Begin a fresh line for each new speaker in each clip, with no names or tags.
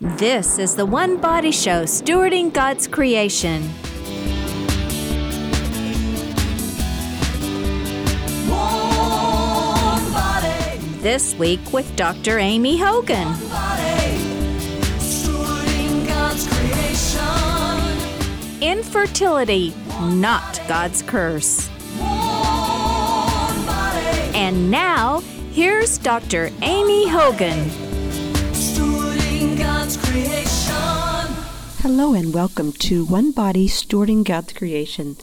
This is the One Body Show, stewarding God's creation. This week with Dr. Amy Hogan.
body.
Infertility, not God's curse. And now, here's Dr. Amy Hogan.
God's creation.
Hello and welcome to One Body Stewarding God's Creation.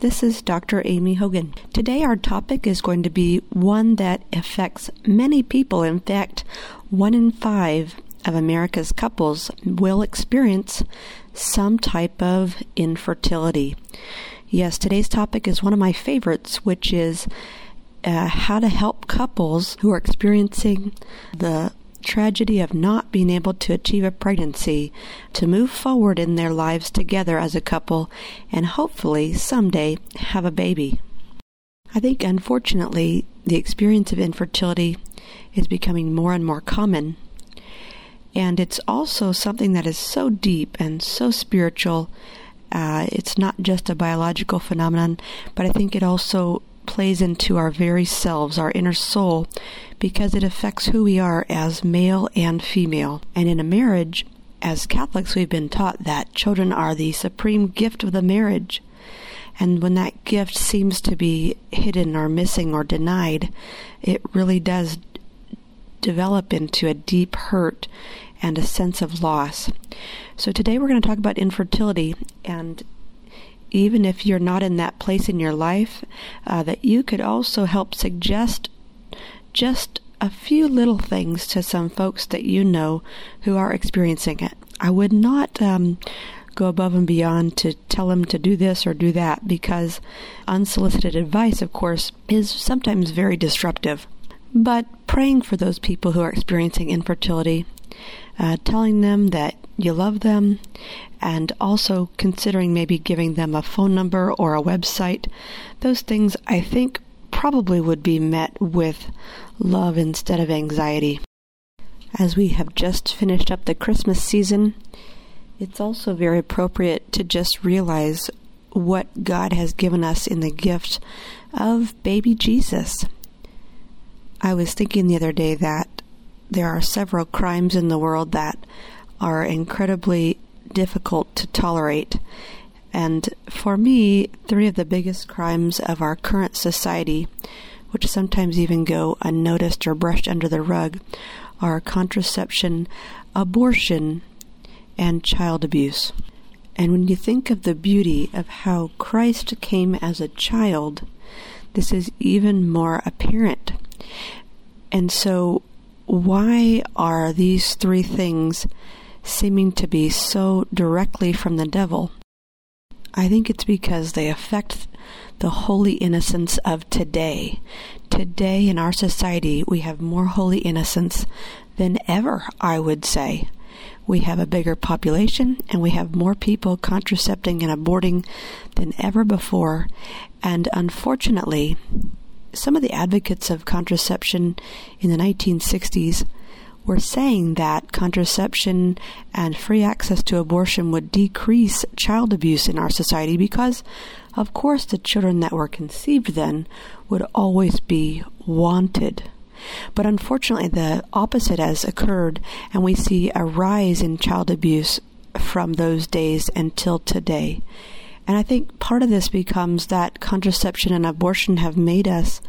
This is Dr. Amy Hogan. Today our topic is going to be one that affects many people. In fact, one in five of America's couples will experience some type of infertility. Yes, today's topic is one of my favorites, which is uh, how to help couples who are experiencing the tragedy of not being able to achieve a pregnancy to move forward in their lives together as a couple and hopefully someday have a baby. I think unfortunately the experience of infertility is becoming more and more common. And it's also something that is so deep and so spiritual. Uh, it's not just a biological phenomenon, but I think it also plays into our very selves, our inner soul, because it affects who we are as male and female. And in a marriage, as Catholics, we've been taught that children are the supreme gift of the marriage. And when that gift seems to be hidden or missing or denied, it really does develop into a deep hurt and a sense of loss. So today we're going to talk about infertility and even if you're not in that place in your life, uh, that you could also help suggest just a few little things to some folks that you know who are experiencing it. I would not um, go above and beyond to tell them to do this or do that because unsolicited advice, of course, is sometimes very disruptive. But praying for those people who are experiencing infertility, uh, telling them that you love them, and also considering maybe giving them a phone number or a website, those things I think probably would be met with love instead of anxiety. As we have just finished up the Christmas season, it's also very appropriate to just realize what God has given us in the gift of baby Jesus. I was thinking the other day that there are several crimes in the world that are incredibly difficult to tolerate. And for me, three of the biggest crimes of our current society, which sometimes even go unnoticed or brushed under the rug, are contraception, abortion, and child abuse. And when you think of the beauty of how Christ came as a child, this is even more apparent. And so, why are these three things seeming to be so directly from the devil? I think it's because they affect the holy innocents of today. Today in our society, we have more holy innocents than ever, I would say. We have a bigger population and we have more people contracepting and aborting than ever before. And unfortunately, some of the advocates of contraception in the 1960s were saying that contraception and free access to abortion would decrease child abuse in our society because, of course, the children that were conceived then would always be wanted. But unfortunately, the opposite has occurred, and we see a rise in child abuse from those days until today. And I think part of this becomes that contraception and abortion have made us,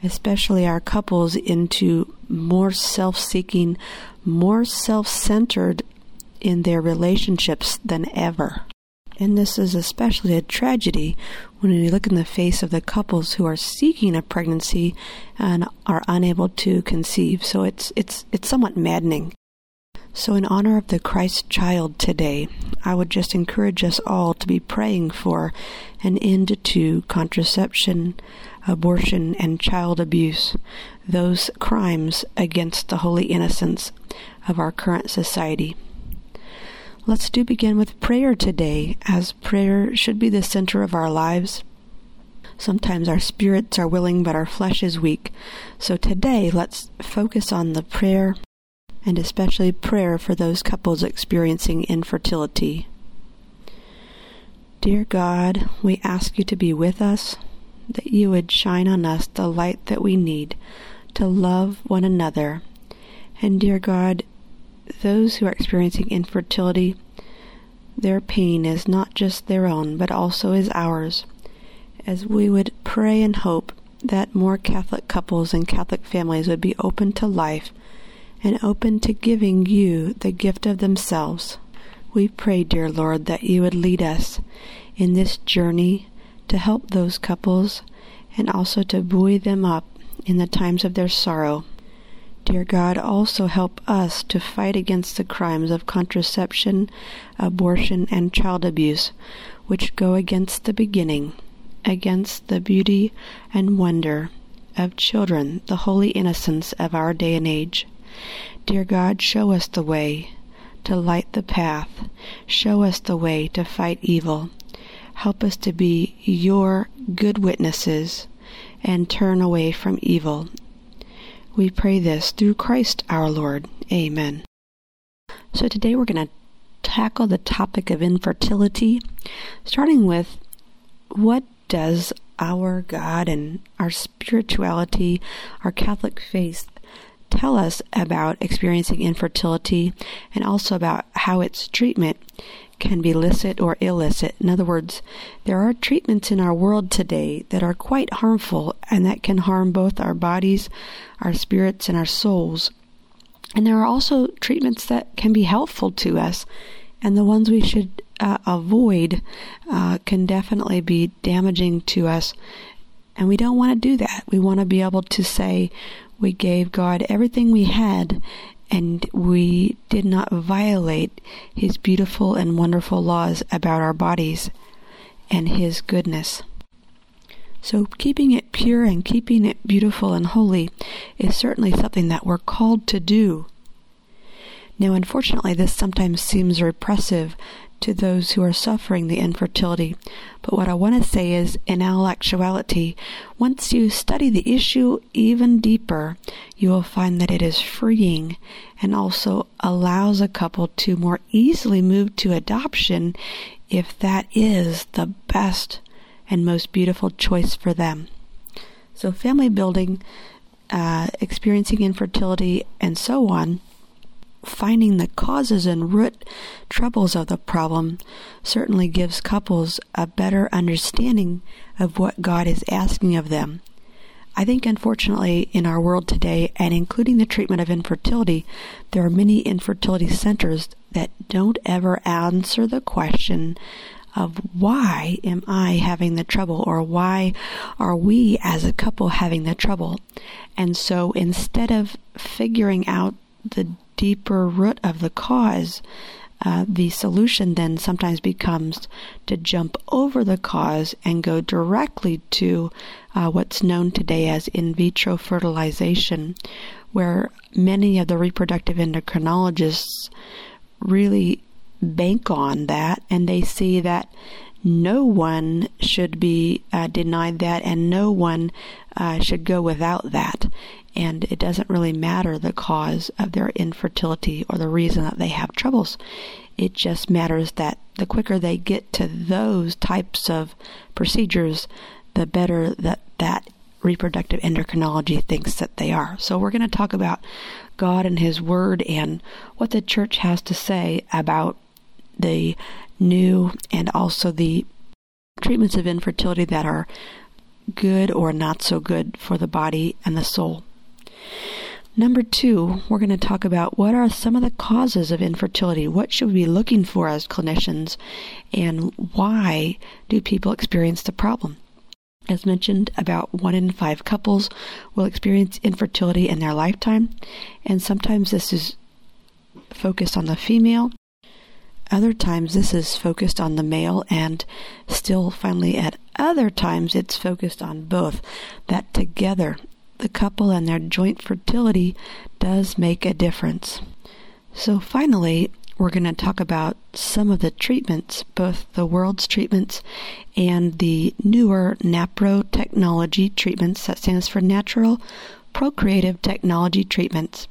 especially our couples, into more self seeking, more self centered in their relationships than ever. And this is especially a tragedy when we look in the face of the couples who are seeking a pregnancy and are unable to conceive. So it's it's it's somewhat maddening. So in honor of the Christ child today, I would just encourage us all to be praying for an end to contraception, abortion, and child abuse, those crimes against the holy innocents of our current society. Let's do begin with prayer today, as prayer should be the center of our lives. Sometimes our spirits are willing, but our flesh is weak. So today, let's focus on the prayer and especially prayer for those couples experiencing infertility. Dear God, we ask you to be with us, that you would shine on us the light that we need to love one another. And dear God, those who are experiencing infertility, their pain is not just their own, but also is ours. As we would pray and hope that more Catholic couples and Catholic families would be open to life and open to giving you the gift of themselves. We pray, dear Lord, that you would lead us in this journey to help those couples and also to buoy them up in the times of their sorrow. Dear God, also help us to fight against the crimes of contraception, abortion, and child abuse, which go against the beginning, against the beauty and wonder of children, the holy innocents of our day and age. Dear God, show us the way to light the path. Show us the way to fight evil. Help us to be your good witnesses and turn away from evil. We pray this through Christ our Lord. Amen. So today we're going to tackle the topic of infertility, starting with what does our God and our spirituality, our Catholic faith, tell us about experiencing infertility and also about how its treatment can be licit or illicit. In other words, there are treatments in our world today that are quite harmful and that can harm both our bodies, our spirits, and our souls. And there are also treatments that can be helpful to us, and the ones we should uh, avoid uh, can definitely be damaging to us. And we don't want to do that. We want to be able to say we gave God everything we had and we did not violate His beautiful and wonderful laws about our bodies and His goodness. So, keeping it pure and keeping it beautiful and holy is certainly something that we're called to do. Now, unfortunately, this sometimes seems repressive to those who are suffering the infertility. But what I want to say is, in all actuality, once you study the issue even deeper, you will find that it is freeing and also allows a couple to more easily move to adoption if that is the best and most beautiful choice for them. So, family building, uh, experiencing infertility, and so on finding the causes and root troubles of the problem certainly gives couples a better understanding of what God is asking of them. I think, unfortunately, in our world today, and including the treatment of infertility, there are many infertility centers that don't ever answer the question of why am I having the trouble or why are we as a couple having the trouble. And so instead of figuring out the deeper root of the cause, uh, the solution then sometimes becomes to jump over the cause and go directly to uh, what's known today as in vitro fertilization, where many of the reproductive endocrinologists really bank on that and they see that no one should be uh, denied that and no one uh, should go without that and it doesn't really matter the cause of their infertility or the reason that they have troubles. It just matters that the quicker they get to those types of procedures, the better that that reproductive endocrinology thinks that they are. So we're going to talk about God and His Word and what the church has to say about the new and also the treatments of infertility that are good or not so good for the body and the soul. Number two, we're going to talk about what are some of the causes of infertility. What should we be looking for as clinicians, and why do people experience the problem? As mentioned, about one in five couples will experience infertility in their lifetime, and sometimes this is focused on the female. Other times, this is focused on the male, and still, finally, at other times, it's focused on both. That together the couple and their joint fertility does make a difference. So, finally, we're going to talk about some of the treatments, both the world's treatments and the newer NAPRO technology treatments, that stands for Natural Procreative Technology Treatments.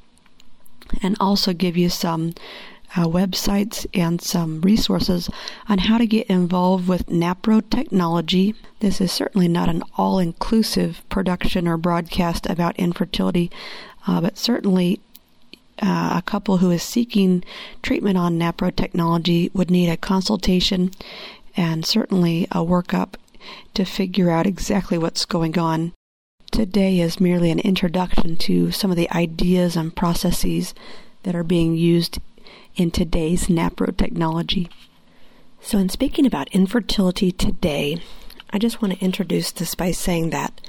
and also give you some uh, websites and some resources on how to get involved with NAPRO technology. This is certainly not an all inclusive production or broadcast about infertility, uh, but certainly uh, a couple who is seeking treatment on NAPRO technology would need a consultation and certainly a workup to figure out exactly what's going on. Today is merely an introduction to some of the ideas and processes that are being used in today's NAPRO technology. So, in speaking about infertility today, I just want to introduce this by saying that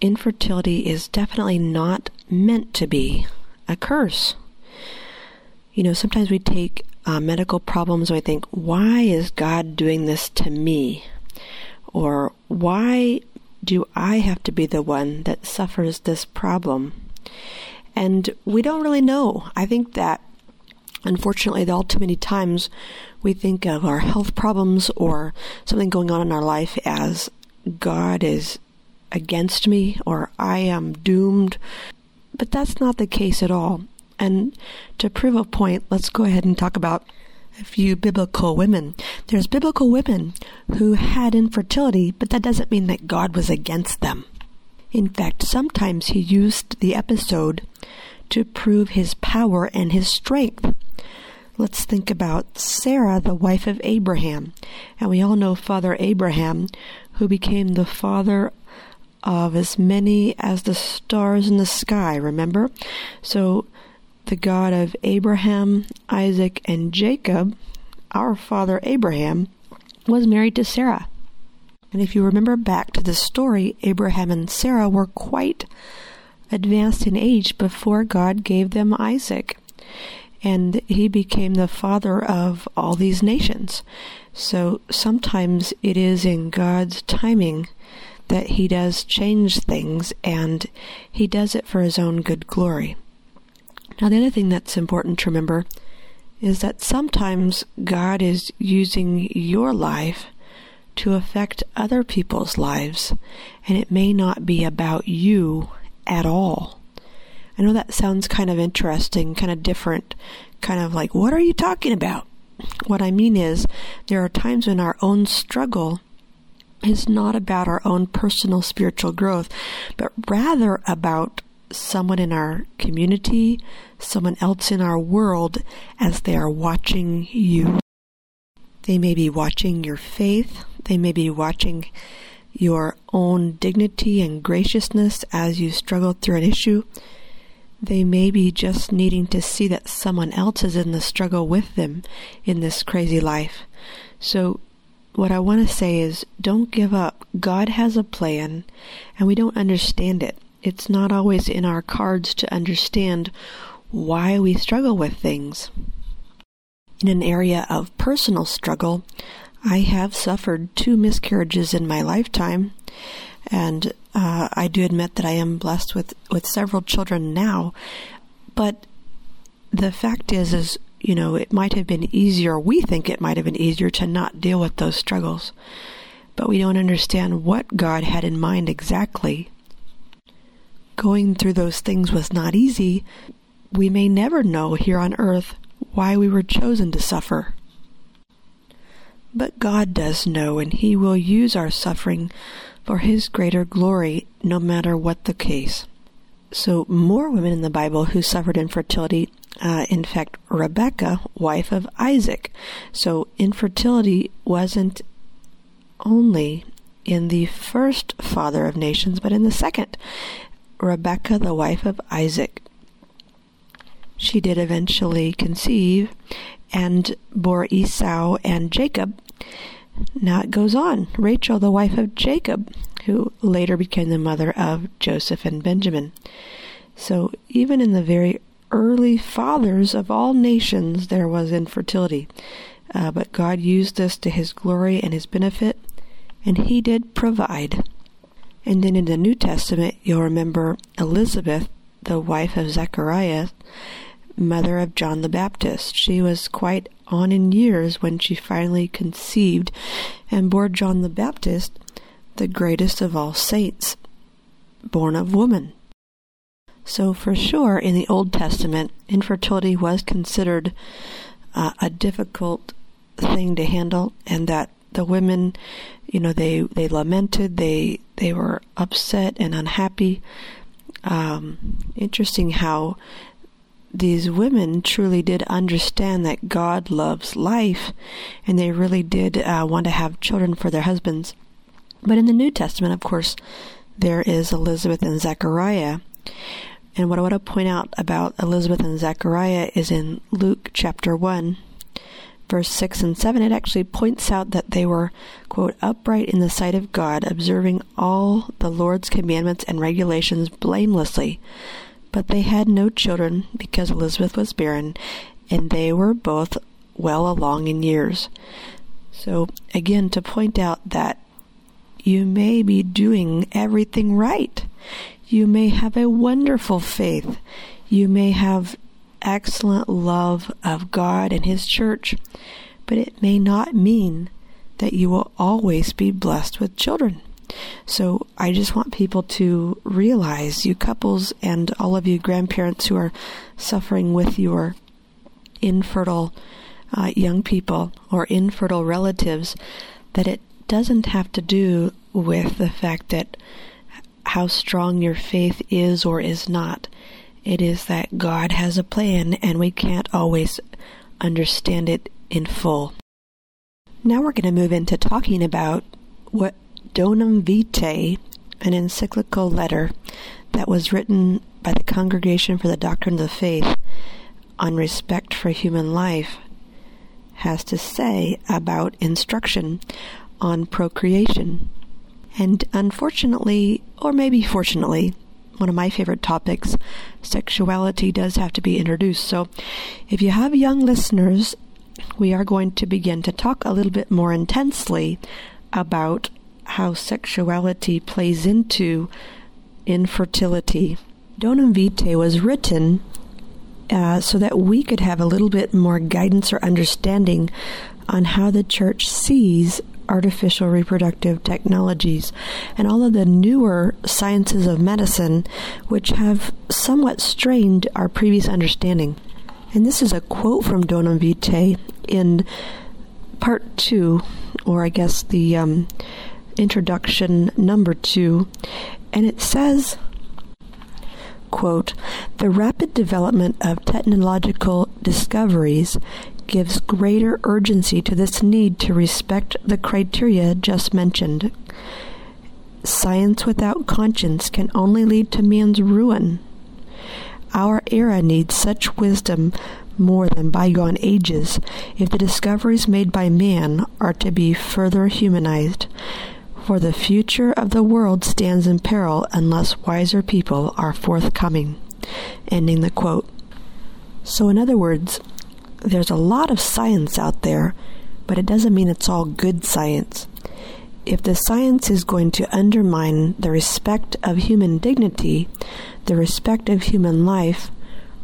infertility is definitely not meant to be a curse. You know, sometimes we take uh, medical problems and we think, why is God doing this to me? Or why do I have to be the one that suffers this problem? And we don't really know. I think that Unfortunately, all too many times we think of our health problems or something going on in our life as God is against me or I am doomed. But that's not the case at all. And to prove a point, let's go ahead and talk about a few biblical women. There's biblical women who had infertility, but that doesn't mean that God was against them. In fact, sometimes he used the episode to prove his power and his strength. Let's think about Sarah, the wife of Abraham. And we all know Father Abraham, who became the father of as many as the stars in the sky, remember? So the God of Abraham, Isaac, and Jacob, our father Abraham, was married to Sarah. And if you remember back to the story, Abraham and Sarah were quite advanced in age before God gave them Isaac. And he became the father of all these nations. So sometimes it is in God's timing that he does change things and he does it for his own good glory. Now, the other thing that's important to remember is that sometimes God is using your life to affect other people's lives, and it may not be about you at all. I know that sounds kind of interesting, kind of different, kind of like, what are you talking about? What I mean is, there are times when our own struggle is not about our own personal spiritual growth, but rather about someone in our community, someone else in our world as they are watching you. They may be watching your faith, they may be watching your own dignity and graciousness as you struggle through an issue. They may be just needing to see that someone else is in the struggle with them in this crazy life. So, what I want to say is don't give up. God has a plan, and we don't understand it. It's not always in our cards to understand why we struggle with things. In an area of personal struggle, I have suffered two miscarriages in my lifetime, and uh, I do admit that I am blessed with, with several children now. But the fact is, is you know, it might have been easier. We think it might have been easier to not deal with those struggles, but we don't understand what God had in mind exactly. Going through those things was not easy. We may never know here on earth why we were chosen to suffer. But God does know, and He will use our suffering for His greater glory, no matter what the case. So, more women in the Bible who suffered infertility, uh, in fact, Rebecca, wife of Isaac. So, infertility wasn't only in the first father of nations, but in the second. Rebecca, the wife of Isaac. She did eventually conceive, and bore Esau and Jacob. Now it goes on. Rachel, the wife of Jacob, who later became the mother of Joseph and Benjamin. So even in the very early fathers of all nations, there was infertility. Uh, but God used this to his glory and his benefit, and he did provide. And then in the New Testament, you'll remember Elizabeth, the wife of Zechariah, mother of John the Baptist. She was quite on in years when she finally conceived and bore John the Baptist, the greatest of all saints, born of woman. So, for sure, in the Old Testament, infertility was considered uh, a difficult thing to handle, and that the women, you know, they they lamented, they they were upset and unhappy. Um, interesting how these women truly did understand that God loves life, and they really did uh, want to have children for their husbands. But in the New Testament, of course, there is Elizabeth and Zechariah. And what I want to point out about Elizabeth and Zechariah is in Luke chapter 1, verse 6 and 7, it actually points out that they were, quote, upright in the sight of God, observing all the Lord's commandments and regulations blamelessly. But they had no children because Elizabeth was barren, and they were both well along in years. So, again, to point out that you may be doing everything right. You may have a wonderful faith. You may have excellent love of God and His church, but it may not mean that you will always be blessed with children. So I just want people to realize, you couples and all of you grandparents who are suffering with your infertile uh, young people or infertile relatives, that it doesn't have to do with the fact that how strong your faith is or is not. It is that God has a plan and we can't always understand it in full. Now we're going to move into talking about what Donum Vitae, an encyclical letter that was written by the Congregation for the Doctrine of the Faith on respect for human life, has to say about instruction on procreation. And unfortunately, or maybe fortunately, one of my favorite topics, sexuality does have to be introduced. So if you have young listeners, we are going to begin to talk a little bit more intensely about how sexuality plays into infertility. Donum Vitae was written uh, so that we could have a little bit more guidance or understanding on how the church sees artificial reproductive technologies and all of the newer sciences of medicine, which have somewhat strained our previous understanding. And this is a quote from Donum Vitae in part two, or I guess the um, introduction number two, and it says, quote, The rapid development of technological discoveries gives greater urgency to this need to respect the criteria just mentioned. Science without conscience can only lead to man's ruin. Our era needs such wisdom more than bygone ages if the discoveries made by man are to be further humanized. For the future of the world stands in peril unless wiser people are forthcoming. Ending the quote. So, in other words, there's a lot of science out there, but it doesn't mean it's all good science. If the science is going to undermine the respect of human dignity, the respect of human life,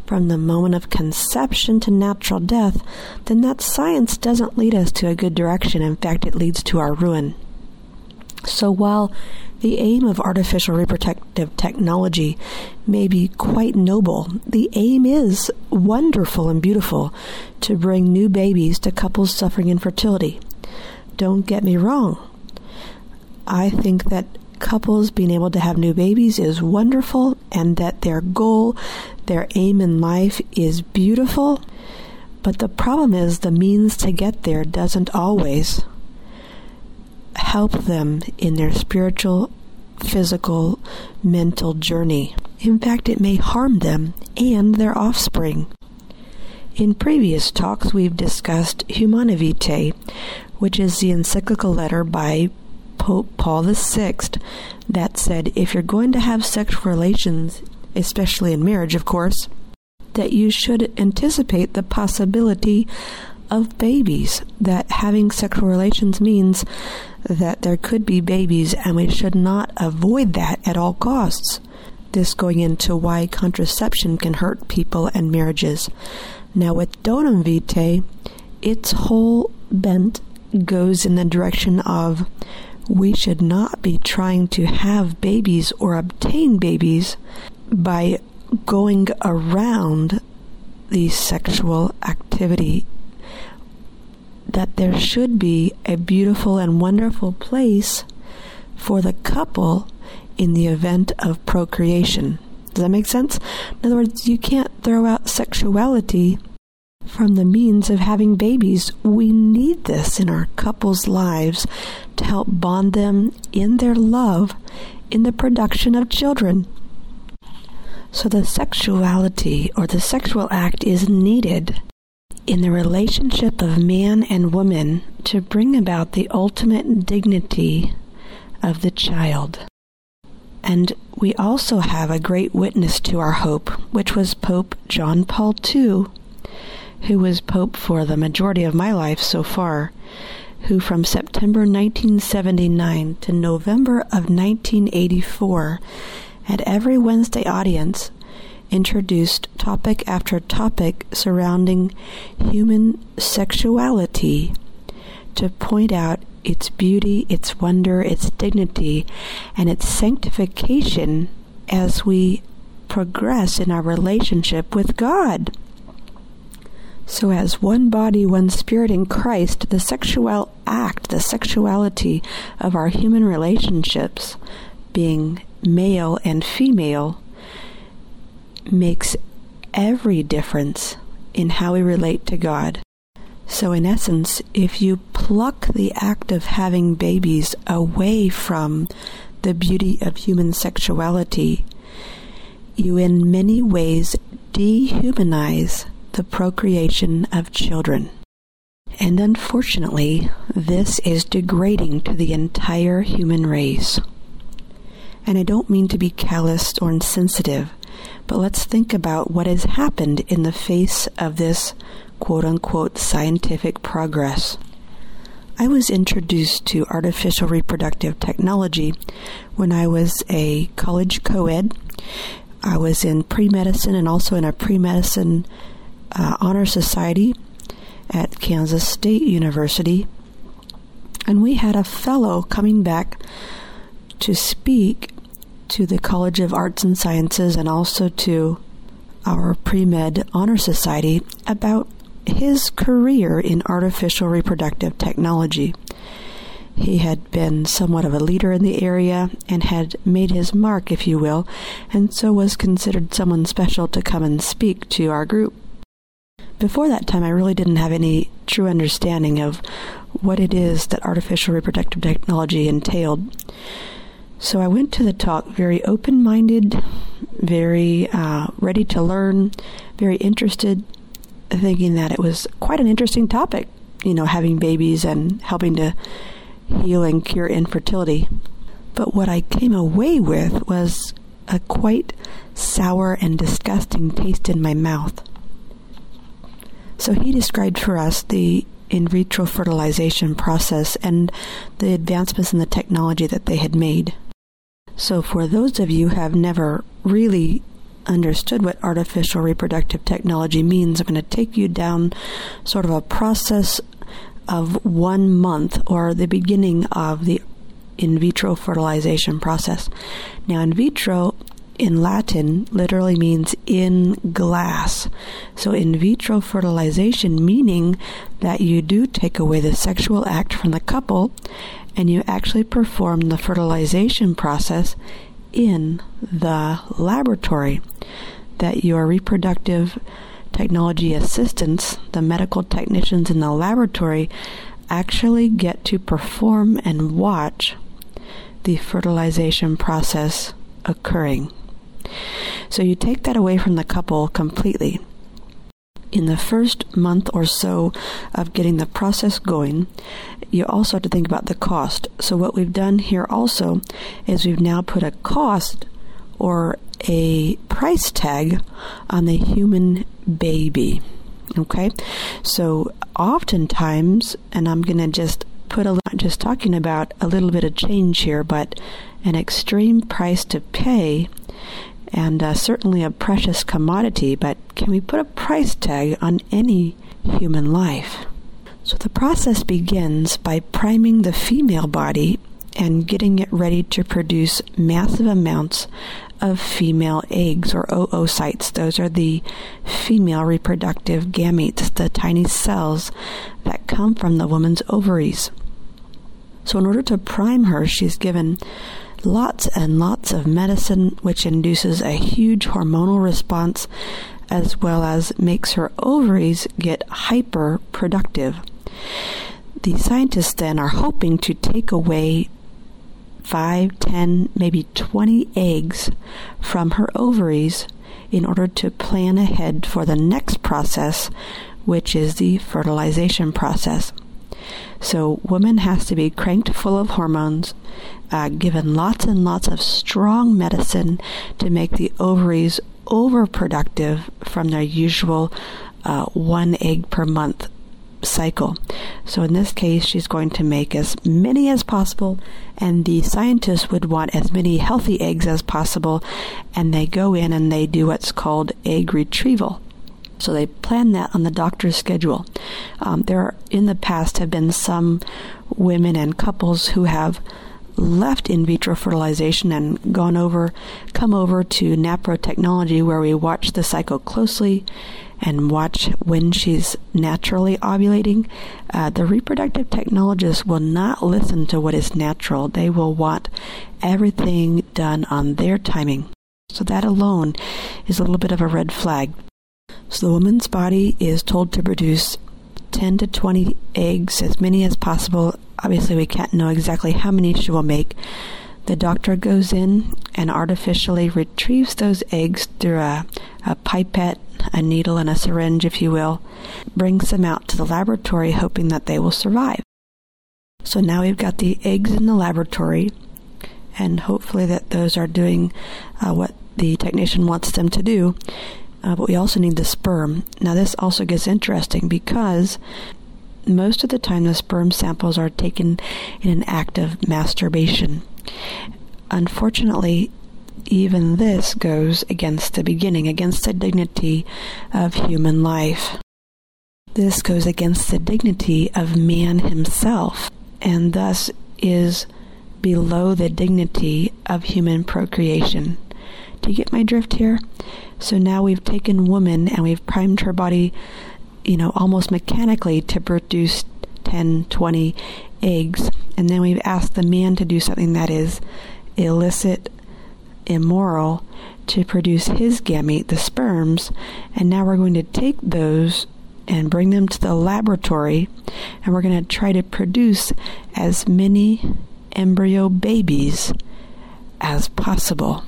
from the moment of conception to natural death, then that science doesn't lead us to a good direction. In fact, it leads to our ruin. So while the aim of artificial reproductive technology may be quite noble. The aim is wonderful and beautiful to bring new babies to couples suffering infertility. Don't get me wrong. I think that couples being able to have new babies is wonderful and that their goal, their aim in life is beautiful. But the problem is the means to get there doesn't always help them in their spiritual, physical, mental journey. In fact, it may harm them and their offspring. In previous talks, we've discussed Humanae Vitae, which is the encyclical letter by Pope Paul VI that said if you're going to have sexual relations, especially in marriage, of course, that you should anticipate the possibility of babies, that having sexual relations means that there could be babies, and we should not avoid that at all costs. This going into why contraception can hurt people and marriages. Now, with Donum Vitae, its whole bent goes in the direction of we should not be trying to have babies or obtain babies by going around the sexual activity that there should be a beautiful and wonderful place for the couple in the event of procreation. Does that make sense? In other words, you can't throw out sexuality from the means of having babies. We need this in our couples' lives to help bond them in their love in the production of children. So the sexuality or the sexual act is needed in the relationship of man and woman to bring about the ultimate dignity of the child. And we also have a great witness to our hope, which was Pope John Paul II, who was Pope for the majority of my life so far, who from September 1979 to November of 1984, at every Wednesday audience, introduced topic after topic surrounding human sexuality to point out its beauty, its wonder, its dignity, and its sanctification as we progress in our relationship with God. So, as one body, one spirit in Christ, the sexual act, the sexuality of our human relationships, being male and female, makes every difference in how we relate to God. So, in essence, if you pluck the act of having babies away from the beauty of human sexuality, you in many ways dehumanize the procreation of children. And unfortunately, this is degrading to the entire human race. And I don't mean to be callous or insensitive, but let's think about what has happened in the face of this quote unquote scientific progress. I was introduced to artificial reproductive technology when I was a college co ed. I was in pre medicine and also in a pre medicine uh, honor society at Kansas State University. And we had a fellow coming back to speak to the College of Arts and Sciences and also to our pre med honor society about his career in artificial reproductive technology. He had been somewhat of a leader in the area and had made his mark, if you will, and so was considered someone special to come and speak to our group. Before that time, I really didn't have any true understanding of what it is that artificial reproductive technology entailed. So I went to the talk very open minded, very uh, ready to learn, very interested, thinking that it was quite an interesting topic, you know, having babies and helping to heal and cure infertility. But what I came away with was a quite sour and disgusting taste in my mouth. So he described for us the in vitro fertilization process and the advancements in the technology that they had made. So, for those of you who have never really understood what artificial reproductive technology means, I'm going to take you down sort of a process of one month or the beginning of the in vitro fertilization process. Now, in vitro in Latin literally means in glass. So, in vitro fertilization, meaning that you do take away the sexual act from the couple and you actually perform the fertilization process in the laboratory. That your reproductive technology assistants, the medical technicians in the laboratory, actually get to perform and watch the fertilization process occurring. So you take that away from the couple completely. In the first month or so of getting the process going, you also have to think about the cost. So, what we've done here also is we've now put a cost or a price tag on the human baby. Okay, so oftentimes, and I'm going to just put a just talking about a little bit of change here, but an extreme price to pay and uh, certainly a precious commodity, but can we put a price tag on any human life? So the process begins by priming the female body and getting it ready to produce massive amounts of female eggs or oocytes. Those are the female reproductive gametes, the tiny cells that come from the woman's ovaries. So, in order to prime her, she's given lots and lots of medicine, which induces a huge hormonal response as well as makes her ovaries get hyper productive. The scientists then are hoping to take away 5, 10, maybe 20 eggs from her ovaries in order to plan ahead for the next process, which is the fertilization process. So, woman has to be cranked full of hormones, uh, given lots and lots of strong medicine to make the ovaries overproductive from their usual uh, one egg per month cycle. So in this case, she's going to make as many as possible, and the scientists would want as many healthy eggs as possible, and they go in and they do what's called egg retrieval. So they plan that on the doctor's schedule. Um, there, are, in the past, have been some women and couples who have left in vitro fertilization and gone over, come over to NAPRO technology where we watch the cycle closely and watch when she's naturally ovulating. Uh, the reproductive technologists will not listen to what is natural. They will want everything done on their timing. So that alone is a little bit of a red flag. So the woman's body is told to produce 10 to 20 eggs, as many as possible. Obviously, we can't know exactly how many she will make. The doctor goes in and artificially retrieves those eggs through a, a pipette, a needle, and a syringe, if you will, brings them out to the laboratory hoping that they will survive. So now we've got the eggs in the laboratory, and hopefully that those are doing uh, what the technician wants them to do uh, but we also need the sperm. Now, this also gets interesting because most of the time the sperm samples are taken in an act of masturbation. Unfortunately, even this goes against the beginning, against the dignity of human life. This goes against the dignity of man himself, and thus is below the dignity of human procreation. Do you get my drift here? So now we've taken woman and we've primed her body, you know, almost mechanically to produce 10, 20 eggs. And then we've asked the man to do something that is illicit, immoral, to produce his gamete, the sperms. And now we're going to take those and bring them to the laboratory and we're going to try to produce as many embryo babies as possible.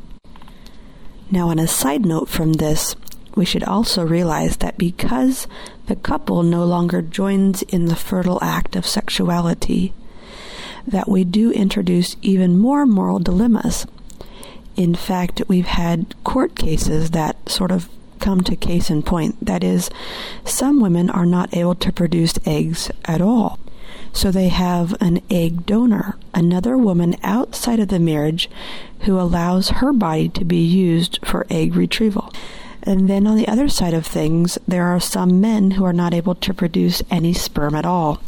Now, on a side note from this, we should also realize that because the couple no longer joins in the fertile act of sexuality, that we do introduce even more moral dilemmas. In fact, we've had court cases that sort of come to case in point. That is, some women are not able to produce eggs at all. So they have an egg donor, another woman outside of the marriage who allows her body to be used for egg retrieval. And then on the other side of things, there are some men who are not able to produce any sperm at all.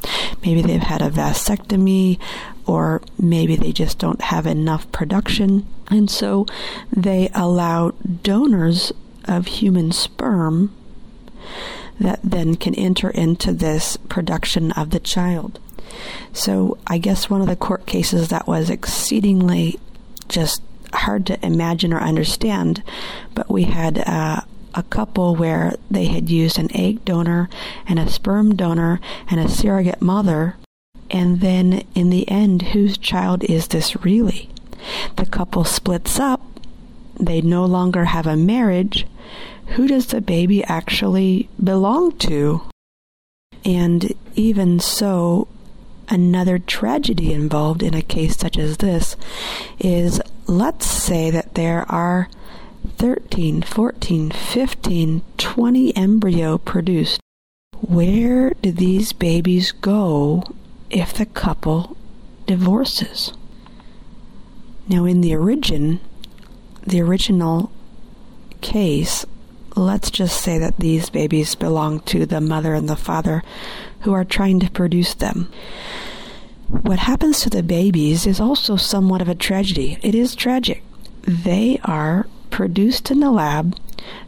Maybe they've had a vasectomy, or maybe they just don't have enough production. And so they allow donors of human sperm that then can enter into this production of the child. So I guess one of the court cases that was exceedingly just hard to imagine or understand, but we had uh, a couple where they had used an egg donor and a sperm donor and a surrogate mother, and then in the end, whose child is this really? The couple splits up, they no longer have a marriage. Who does the baby actually belong to? And even so, another tragedy involved in a case such as this is let's say that there are 13, 14, 15, 20 embryo produced. Where do these babies go if the couple divorces? Now, in the origin, the original case, let's just say that these babies belong to the mother and the father who are trying to produce them. What happens to the babies is also somewhat of a tragedy. It is tragic. They are produced in the lab,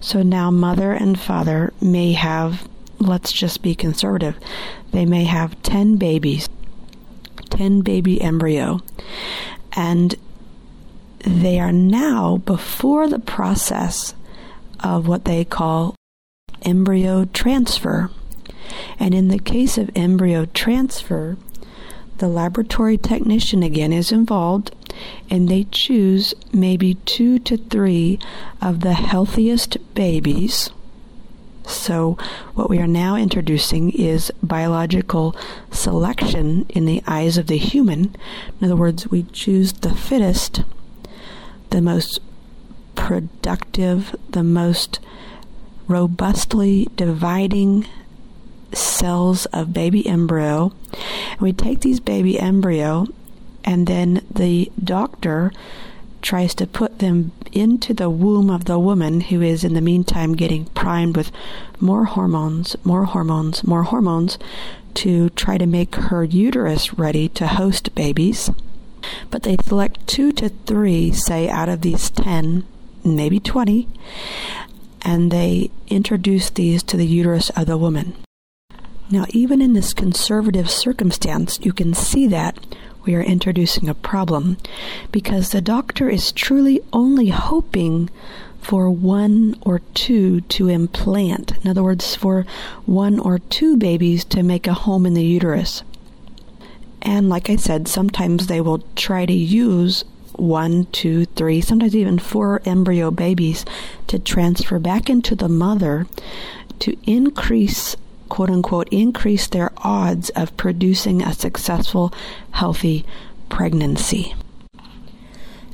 so now mother and father may have, let's just be conservative, they may have 10 babies, 10 baby embryo, and they are now before the process of what they call embryo transfer. And in the case of embryo transfer, the laboratory technician again is involved and they choose maybe two to three of the healthiest babies. So, what we are now introducing is biological selection in the eyes of the human. In other words, we choose the fittest, the most productive, the most robustly dividing cells of baby embryo. And we take these baby embryo, and then the doctor tries to put them into the womb of the woman who is in the meantime getting primed with more hormones, more hormones, more hormones to try to make her uterus ready to host babies. But they select two to three, say, out of these 10, maybe 20, and they introduce these to the uterus of the woman. Now, even in this conservative circumstance, you can see that we are introducing a problem because the doctor is truly only hoping for one or two to implant. In other words, for one or two babies to make a home in the uterus. And like I said, sometimes they will try to use one, two, three, sometimes even four embryo babies to transfer back into the mother to increase, quote unquote, increase their odds of producing a successful, healthy pregnancy.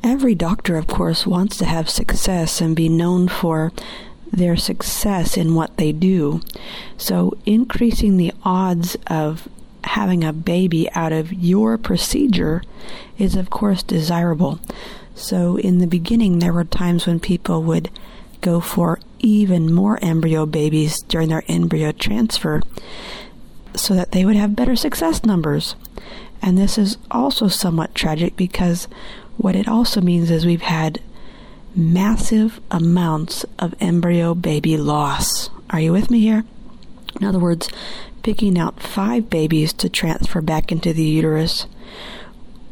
Every doctor, of course, wants to have success and be known for their success in what they do. So, increasing the odds of having a baby out of your procedure is, of course, desirable. So, in the beginning, there were times when people would go for even more embryo babies during their embryo transfer so that they would have better success numbers. And this is also somewhat tragic because what it also means is we've had massive amounts of embryo baby loss. Are you with me here? In other words, picking out five babies to transfer back into the uterus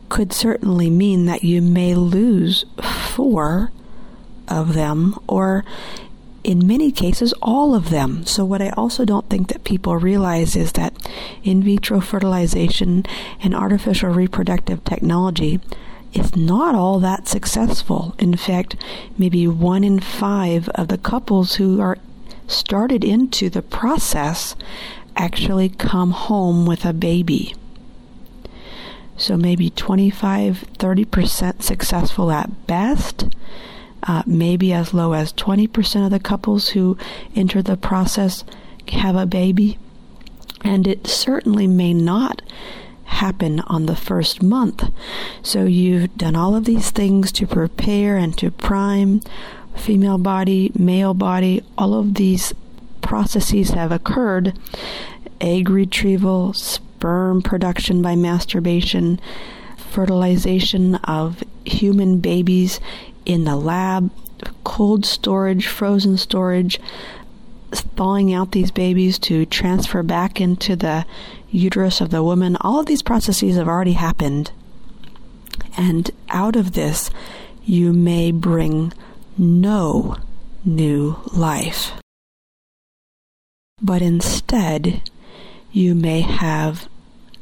could certainly mean that you may lose four of them, or in many cases, all of them. So, what I also don't think that people realize is that in vitro fertilization and artificial reproductive technology is not all that successful. In fact, maybe one in five of the couples who are started into the process actually come home with a baby. So maybe 25 30% successful at best. Uh, maybe as low as 20% of the couples who enter the process have a baby. And it certainly may not happen on the first month. So you've done all of these things to prepare and to prime female body, male body, all of these processes have occurred egg retrieval, sperm production by masturbation, fertilization of human babies in the lab, cold storage, frozen storage, thawing out these babies to transfer back into the uterus of the woman. All of these processes have already happened. And out of this, you may bring no new life. But instead, you may have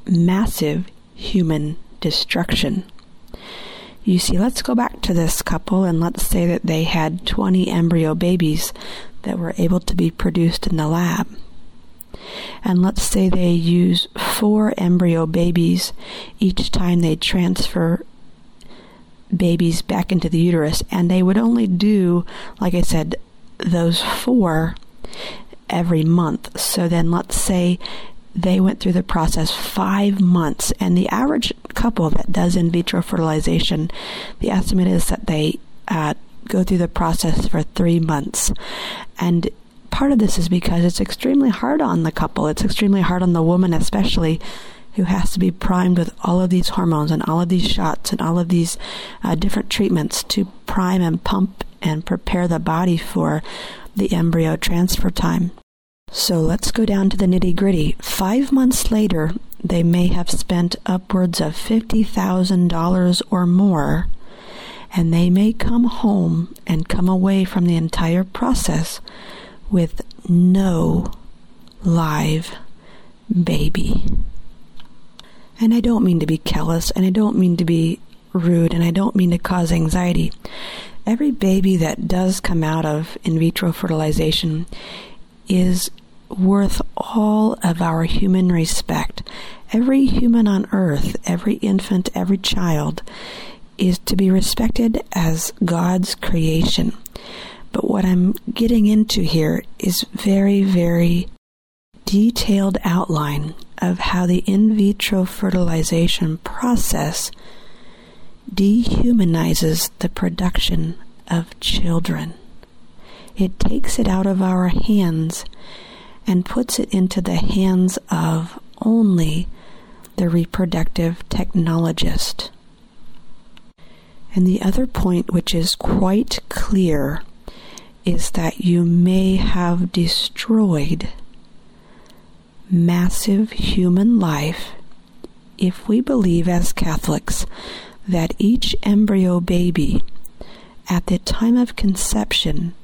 massive human destruction. You see, let's go back to this couple and let's say that they had 20 embryo babies that were able to be produced in the lab. And let's say they use four embryo babies each time they transfer babies back into the uterus, and they would only do, like I said, those four every month. So then let's say they went through the process five months. And the average couple that does in vitro fertilization, the estimate is that they uh, go through the process for three months. And part of this is because it's extremely hard on the couple. It's extremely hard on the woman, especially who has to be primed with all of these hormones and all of these shots and all of these uh, different treatments to prime and pump and prepare the body for the embryo transfer time. So let's go down to the nitty gritty. Five months later, they may have spent upwards of $50,000 or more, and they may come home and come away from the entire process with no live baby. And I don't mean to be callous, and I don't mean to be rude, and I don't mean to cause anxiety. Every baby that does come out of in vitro fertilization is worth all of our human respect. Every human on earth, every infant, every child is to be respected as God's creation. But what I'm getting into here is very, very detailed outline of how the in vitro fertilization process dehumanizes the production of children. It takes it out of our hands and puts it into the hands of only the reproductive technologist. And the other point, which is quite clear, is that you may have destroyed massive human life if we believe as Catholics that each embryo baby at the time of conception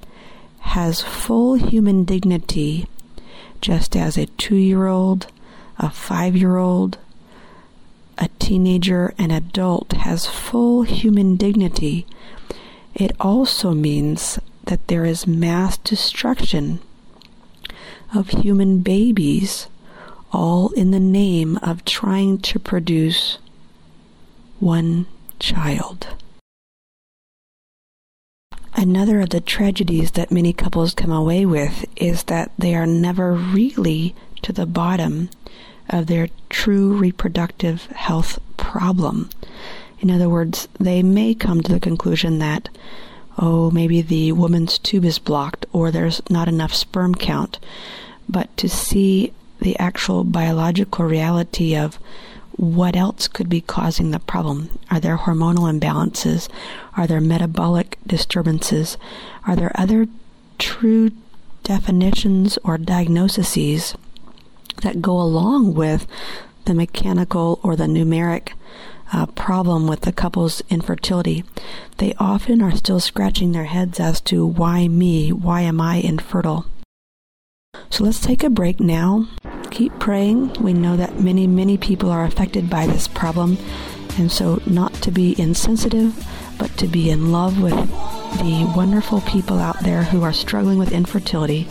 has full human dignity just as a two year old, a five year old, a teenager, an adult has full human dignity, it also means that there is mass destruction of human babies, all in the name of trying to produce one child. Another of the tragedies that many couples come away with is that they are never really to the bottom of their true reproductive health problem. In other words, they may come to the conclusion that, oh, maybe the woman's tube is blocked or there's not enough sperm count. But to see the actual biological reality of what else could be causing the problem? Are there hormonal imbalances? Are there metabolic disturbances? Are there other true definitions or diagnoses that go along with the mechanical or the numeric uh, problem with the couple's infertility? They often are still scratching their heads as to why me? Why am I infertile? So let's take a break now. Keep praying. We know that many, many people are affected by this problem. And so, not to be insensitive, but to be in love with the wonderful people out there who are struggling with infertility.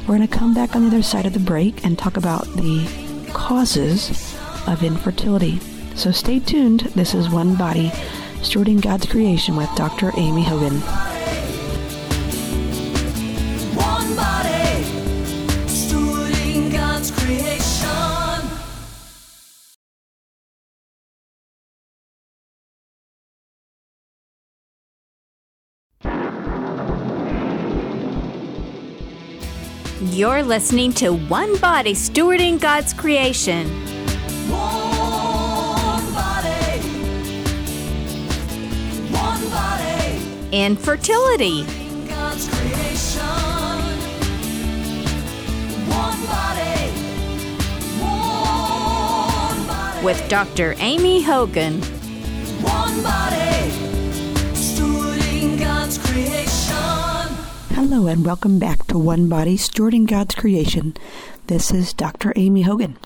We're going to come back on the other side of the break and talk about the causes of infertility. So stay tuned. This is One Body, Stewarding God's Creation with Dr. Amy Hogan.
One body, God's creation.
You're listening to One Body Stewarding God's Creation.
One body, one body,
Infertility.
God's creation. One body,
with Dr. Amy Hogan.
one body, stewarding God's creation.
Hello, and welcome back to One Body Stewarding God's Creation. This is Dr. Amy Hogan.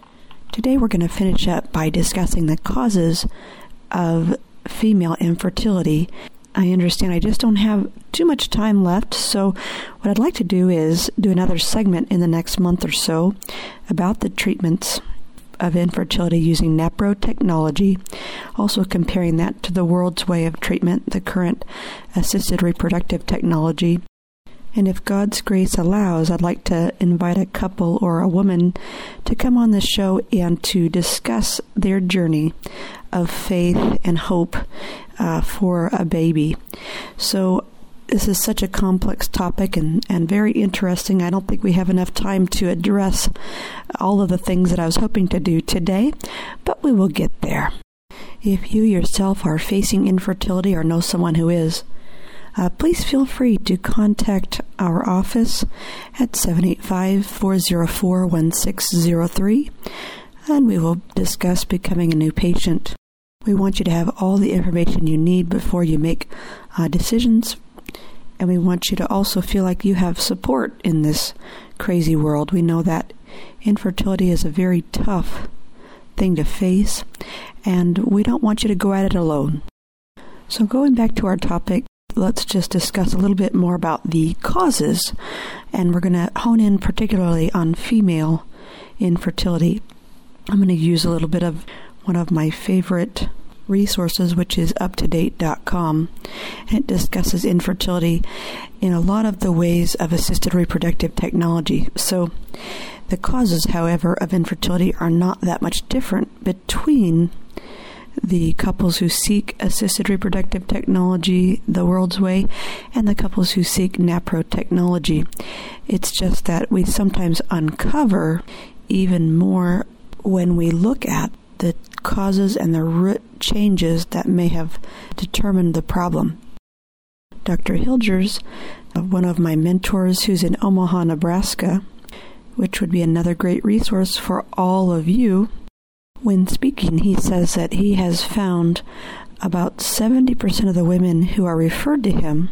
Today we're going to finish up by discussing the causes of female infertility. I understand I just don't have too much time left, so what I'd like to do is do another segment in the next month or so about the treatments of infertility using NAPRO technology, also comparing that to the world's way of treatment, the current assisted reproductive technology. And if God's grace allows, I'd like to invite a couple or a woman to come on the show and to discuss their journey of faith and hope uh, for a baby. So This is such a complex topic and, and very interesting. I don't think we have enough time to address all of the things that I was hoping to do today, but we will get there. If you yourself are facing infertility or know someone who is, uh, please feel free to contact our office at 785 404 1603 and we will discuss becoming a new patient. We want you to have all the information you need before you make uh, decisions, and we want you to also feel like you have support in this crazy world. We know that infertility is a very tough thing to face, and we don't want you to go at it alone. So, going back to our topic, let's just discuss a little bit more about the causes, and we're going to hone in particularly on female infertility. I'm going to use a little bit of one of my favorite resources, which is uptodate.com. And it discusses infertility in a lot of the ways of assisted reproductive technology. So, the causes, however, of infertility are not that much different between the couples who seek assisted reproductive technology the world's way and the couples who seek NAPRO technology. It's just that we sometimes uncover even more when we look at the causes and the root changes that may have determined the problem. Dr. Hilgers, one of my mentors who's in Omaha, Nebraska, which would be another great resource for all of you. When speaking, he says that he has found about 70% of the women who are referred to him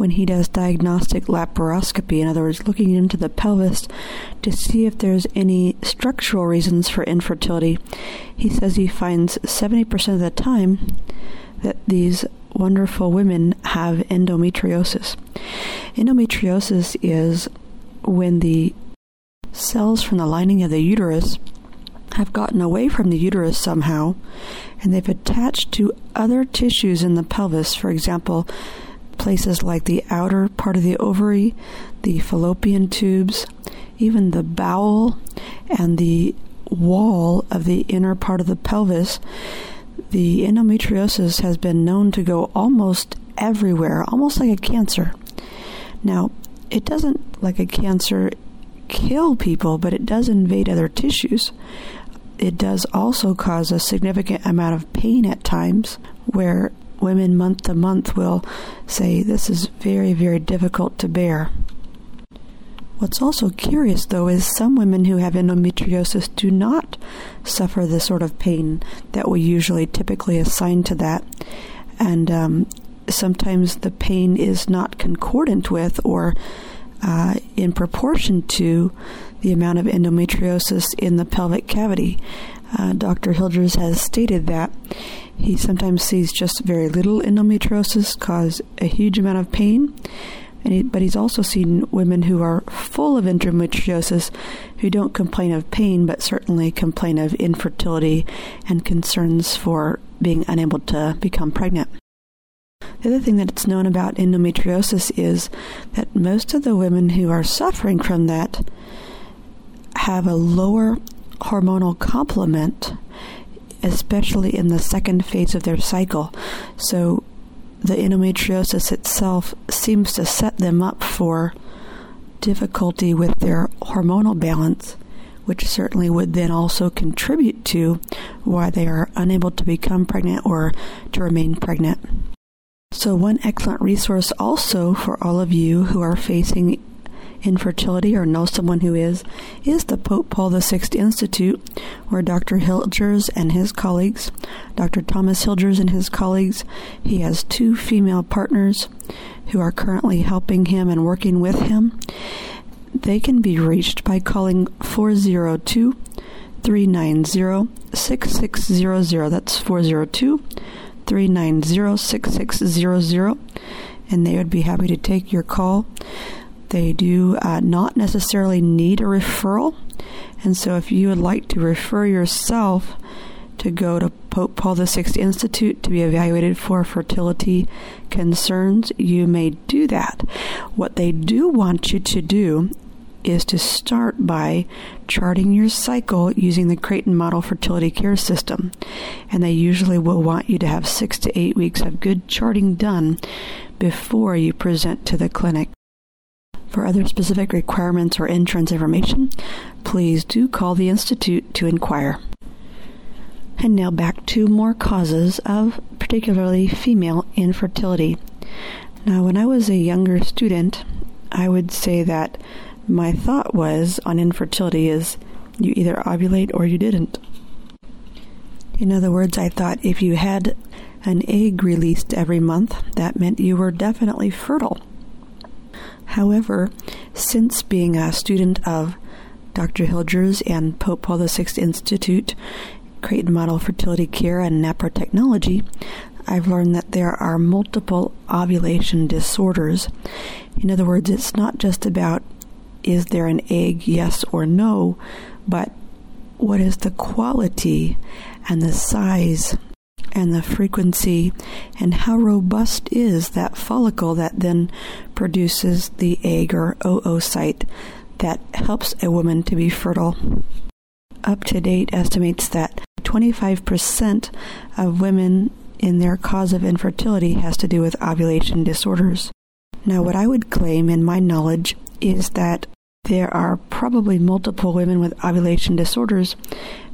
when he does diagnostic laparoscopy, in other words, looking into the pelvis to see if there's any structural reasons for infertility. He says he finds 70% of the time that these wonderful women have endometriosis. Endometriosis is when the cells from the lining of the uterus have gotten away from the uterus somehow and they've attached to other tissues in the pelvis, for example, places like the outer part of the ovary, the fallopian tubes, even the bowel, and the wall of the inner part of the pelvis. The endometriosis has been known to go almost everywhere, almost like a cancer. Now, it doesn't, like a cancer, kill people, but it does invade other tissues. It does also cause a significant amount of pain at times, where women month to month will say, This is very, very difficult to bear. What's also curious, though, is some women who have endometriosis do not suffer the sort of pain that we usually typically assign to that. And um, sometimes the pain is not concordant with or uh, in proportion to the amount of endometriosis in the pelvic cavity. Uh, Dr. Hilgers has stated that he sometimes sees just very little endometriosis cause a huge amount of pain, he, but he's also seen women who are full of endometriosis who don't complain of pain, but certainly complain of infertility and concerns for being unable to become pregnant. The other thing that's known about endometriosis is that most of the women who are suffering from that have a lower hormonal complement, especially in the second phase of their cycle. So the endometriosis itself seems to set them up for difficulty with their hormonal balance, which certainly would then also contribute to why they are unable to become pregnant or to remain pregnant. So, one excellent resource also for all of you who are facing infertility or know someone who is, is the Pope Paul VI Institute, where Dr. Hilgers and his colleagues, Dr. Thomas Hilgers and his colleagues, he has two female partners who are currently helping him and working with him. They can be reached by calling 402 390 6600. That's 402 390 6600. And they would be happy to take your call. They do uh, not necessarily need a referral. And so, if you would like to refer yourself to go to Pope Paul VI Institute to be evaluated for fertility concerns, you may do that. What they do want you to do is to start by charting your cycle using the Creighton Model Fertility Care System. And they usually will want you to have six to eight weeks of good charting done before you present to the clinic. For other specific requirements or entrance information, please do call the Institute to inquire. And now back to more causes of particularly female infertility. Now, when I was a younger student, I would say that my thought was on infertility is you either ovulate or you didn't. In other words, I thought if you had an egg released every month, that meant you were definitely fertile. However, since being a student of Dr. Hilgers and Pope Paul VI Institute, Creighton Model Fertility Care, and NAPRO Technology, I've learned that there are multiple ovulation disorders. In other words, it's not just about is there an egg, yes or no, but what is the quality and the size and the frequency and how robust is that follicle that then produces the egg or oocyte that helps a woman to be fertile. Up to date estimates that 25% of women in their cause of infertility has to do with ovulation disorders. Now, what I would claim in my knowledge is that there are probably multiple women with ovulation disorders,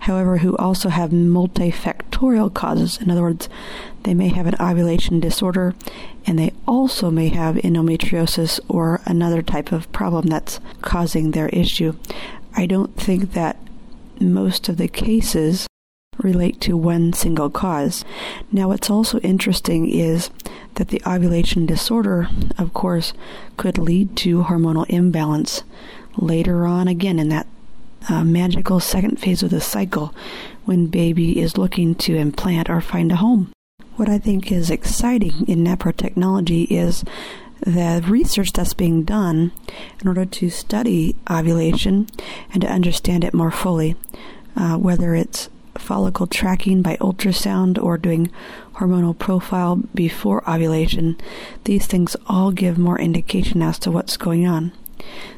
however, who also have multifactorial causes. In other words, they may have an ovulation disorder and they also may have endometriosis or another type of problem that's causing their issue. I don't think that most of the cases relate to one single cause. Now, what's also interesting is that the ovulation disorder, of course, could lead to hormonal imbalance later on again in that uh, magical second phase of the cycle when baby is looking to implant or find a home. What I think is exciting in NAPRO technology is the research that's being done in order to study ovulation and to understand it more fully, uh, whether it's follicle tracking by ultrasound or doing hormonal profile before ovulation, these things all give more indication as to what's going on.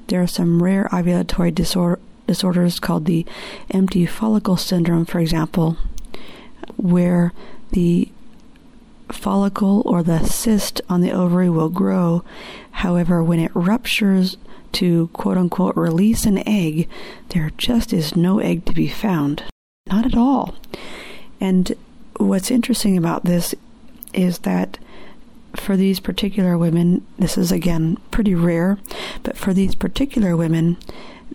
There are some rare ovulatory disorder, disorders called the empty follicle syndrome, for example, where the follicle or the cyst on the ovary will grow. However, when it ruptures to quote unquote release an egg, there just is no egg to be found. Not at all. And what's interesting about this is that for these particular women, this is again pretty rare, but for these particular women,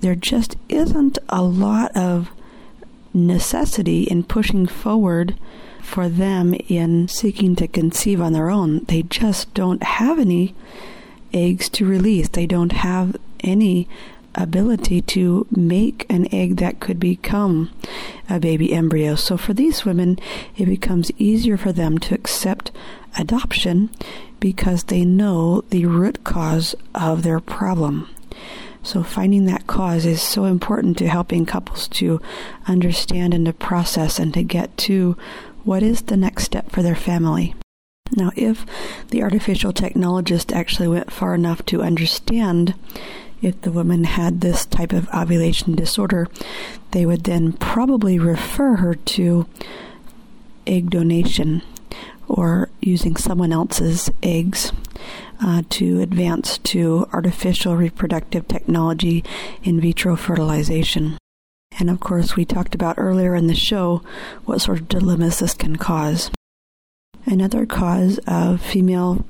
there just isn't a lot of necessity in pushing forward for them in seeking to conceive on their own. They just don't have any eggs to release. They don't have any ability to make an egg that could become a baby embryo. So for these women, it becomes easier for them to accept adoption because they know the root cause of their problem. So, finding that cause is so important to helping couples to understand and to process and to get to what is the next step for their family. Now, if the artificial technologist actually went far enough to understand if the woman had this type of ovulation disorder, they would then probably refer her to egg donation or using someone else's eggs uh, to advance to artificial reproductive technology in vitro fertilization. And of course, we talked about earlier in the show what sort of dilemmas this can cause. Another cause of female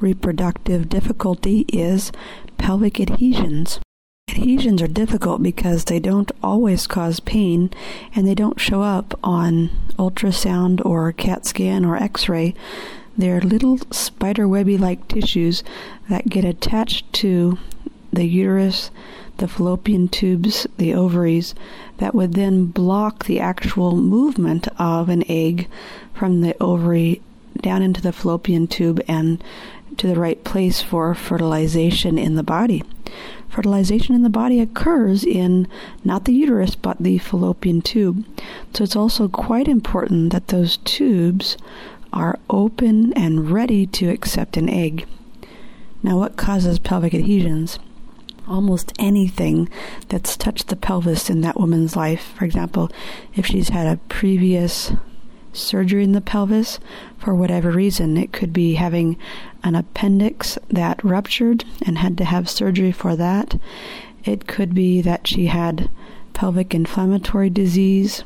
reproductive difficulty is pelvic adhesions. Adhesions are difficult because they don't always cause pain and they don't show up on ultrasound or CAT scan or x ray. They're little spiderwebby like tissues that get attached to the uterus, the fallopian tubes, the ovaries, that would then block the actual movement of an egg from the ovary down into the fallopian tube and to the right place for fertilization in the body. Fertilization in the body occurs in not the uterus but the fallopian tube. So it's also quite important that those tubes are open and ready to accept an egg. Now, what causes pelvic adhesions? almost anything that's touched the pelvis in that woman's life. For example, if she's had a previous surgery in the pelvis for whatever reason, it could be having an appendix that ruptured and had to have surgery for that. It could be that she had pelvic inflammatory disease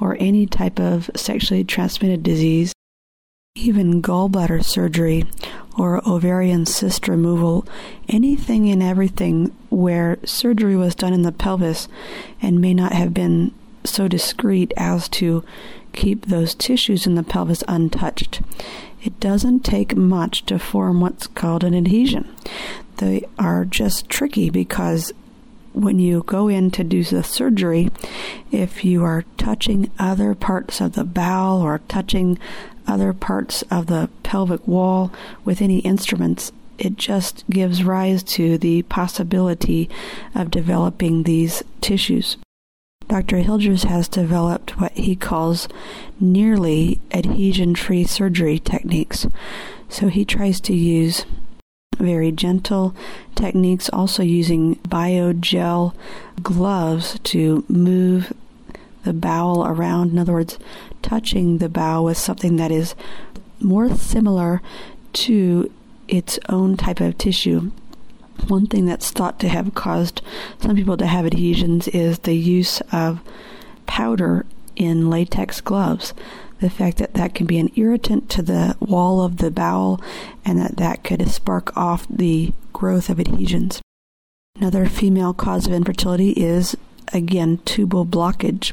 or any type of sexually transmitted disease. Even gallbladder surgery or ovarian cyst removal, anything and everything where surgery was done in the pelvis and may not have been so discreet as to keep those tissues in the pelvis untouched. It doesn't take much to form what's called an adhesion. They are just tricky because when you go in to do the surgery, if you are touching other parts of the bowel or touching other parts of the pelvic wall with any instruments, it just gives rise to the possibility of developing these tissues. Dr. Hilgers has developed what he calls nearly adhesion free surgery techniques. So he tries to use very gentle techniques, also using biogel gloves to move the bowel around. In other words, touching the bowel with something that is more similar to its own type of tissue. One thing that's thought to have caused some people to have adhesions is the use of powder in latex gloves the fact that that can be an irritant to the wall of the bowel and that that could spark off the growth of adhesions. Another female cause of infertility is, again, tubal blockage.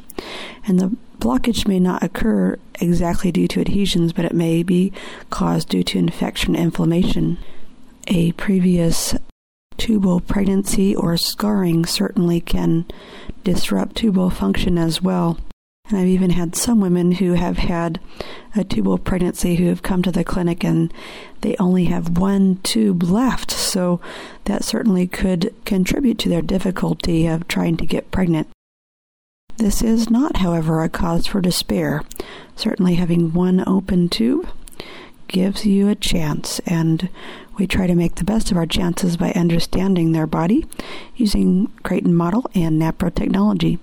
And the blockage may not occur exactly due to adhesions, but it may be caused due to infection inflammation. A previous tubal pregnancy or scarring certainly can disrupt tubal function as well. And I've even had some women who have had a tubal pregnancy who have come to the clinic and they only have one tube left. So that certainly could contribute to their difficulty of trying to get pregnant. This is not, however, a cause for despair. Certainly, having one open tube gives you a chance, and we try to make the best of our chances by understanding their body using Creighton model and NAPRO technology.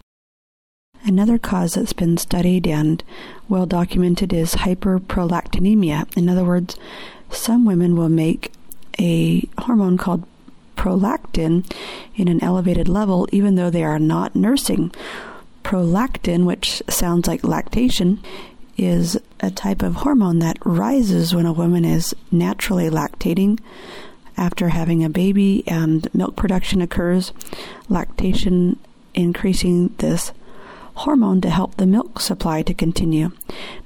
Another cause that's been studied and well documented is hyperprolactinemia. In other words, some women will make a hormone called prolactin in an elevated level even though they are not nursing. Prolactin, which sounds like lactation, is a type of hormone that rises when a woman is naturally lactating after having a baby and milk production occurs. Lactation increasing this hormone to help the milk supply to continue.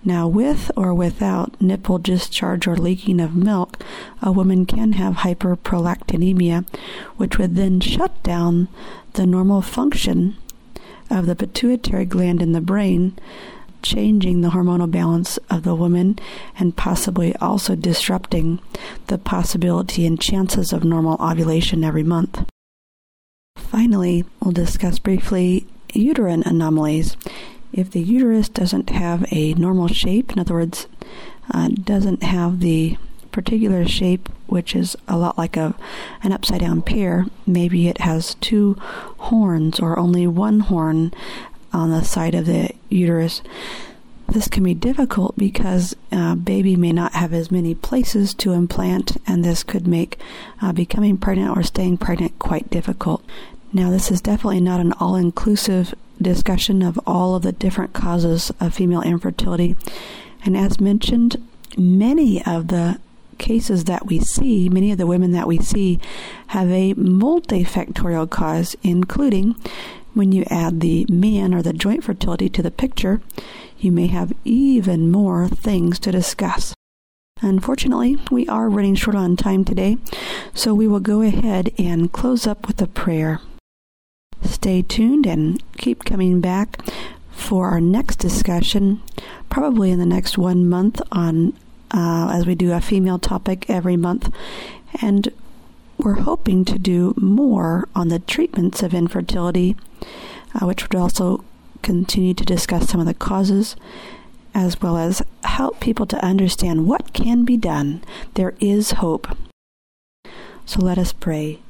Now, with or without nipple discharge or leaking of milk, a woman can have hyperprolactinemia, which would then shut down the normal function of the pituitary gland in the brain, changing the hormonal balance of the woman and possibly also disrupting the possibility and chances of normal ovulation every month. Finally, we'll discuss briefly uterine anomalies. If the uterus doesn't have a normal shape, in other words, uh, doesn't have the particular shape, which is a lot like a an upside down pear, maybe it has two horns or only one horn on the side of the uterus. This can be difficult because uh, baby may not have as many places to implant, and this could make uh, becoming pregnant or staying pregnant quite difficult. Now, this is definitely not an all inclusive discussion of all of the different causes of female infertility. And as mentioned, many of the cases that we see, many of the women that we see, have a multifactorial cause, including when you add the man or the joint fertility to the picture, you may have even more things to discuss. Unfortunately, we are running short on time today, so we will go ahead and close up with a prayer. Stay tuned and keep coming back for our next discussion, probably in the next one month on uh, as we do a female topic every month, and we're hoping to do more on the treatments of infertility, uh, which would also continue to discuss some of the causes as well as help people to understand what can be done. There is hope. So let us pray.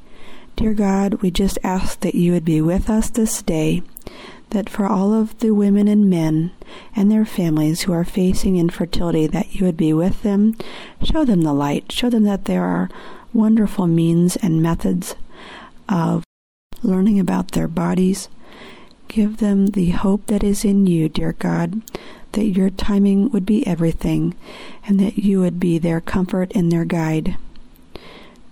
Dear God, we just ask that you would be with us this day, that for all of the women and men and their families who are facing infertility, that you would be with them, show them the light, show them that there are wonderful means and methods of learning about their bodies. Give them the hope that is in you, dear God, that your timing would be everything, and that you would be their comfort and their guide.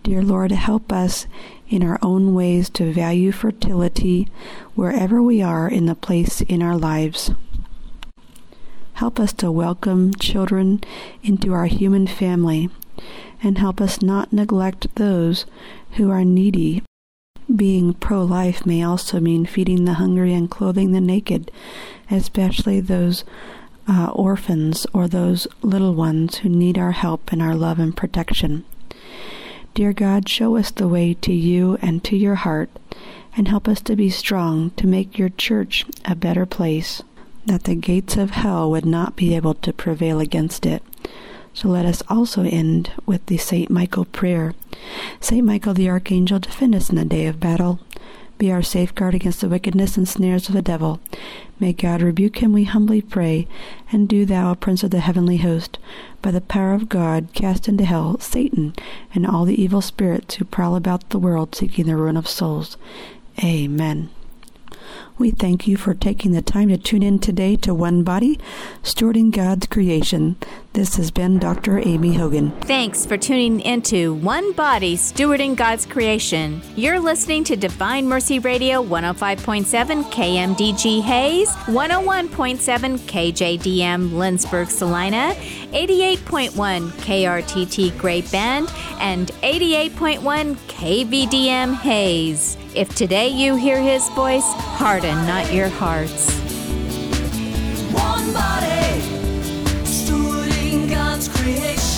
Dear Lord, help us in our own ways to value fertility wherever we are in the place in our lives. Help us to welcome children into our human family and help us not neglect those who are needy. Being pro life may also mean feeding the hungry and clothing the naked, especially those uh, orphans or those little ones who need our help and our love and protection. Dear God, show us the way to you and to your heart, and help us to be strong to make your church a better place, that the gates of hell would not be able to prevail against it. So let us also end with the St. Michael prayer. St. Michael the Archangel, defend us in the day of battle. Be our safeguard against the wickedness and snares of the devil. May God rebuke him, we humbly pray. And do thou, Prince of the heavenly host, by the power of God, cast into hell Satan and all the evil spirits who prowl about the world seeking the ruin of souls. Amen. We thank you for taking the time to tune in today to One Body, Stewarding God's Creation. This has been Dr. Amy Hogan.
Thanks for tuning into One Body Stewarding God's Creation. You're listening to Divine Mercy Radio 105.7 KMDG Hays, 101.7 KJDM Lindsborg Salina, 88.1 KRTT Great Bend, and 88.1 KVDM Hays. If today you hear his voice, harden not your hearts.
One body, God's creation.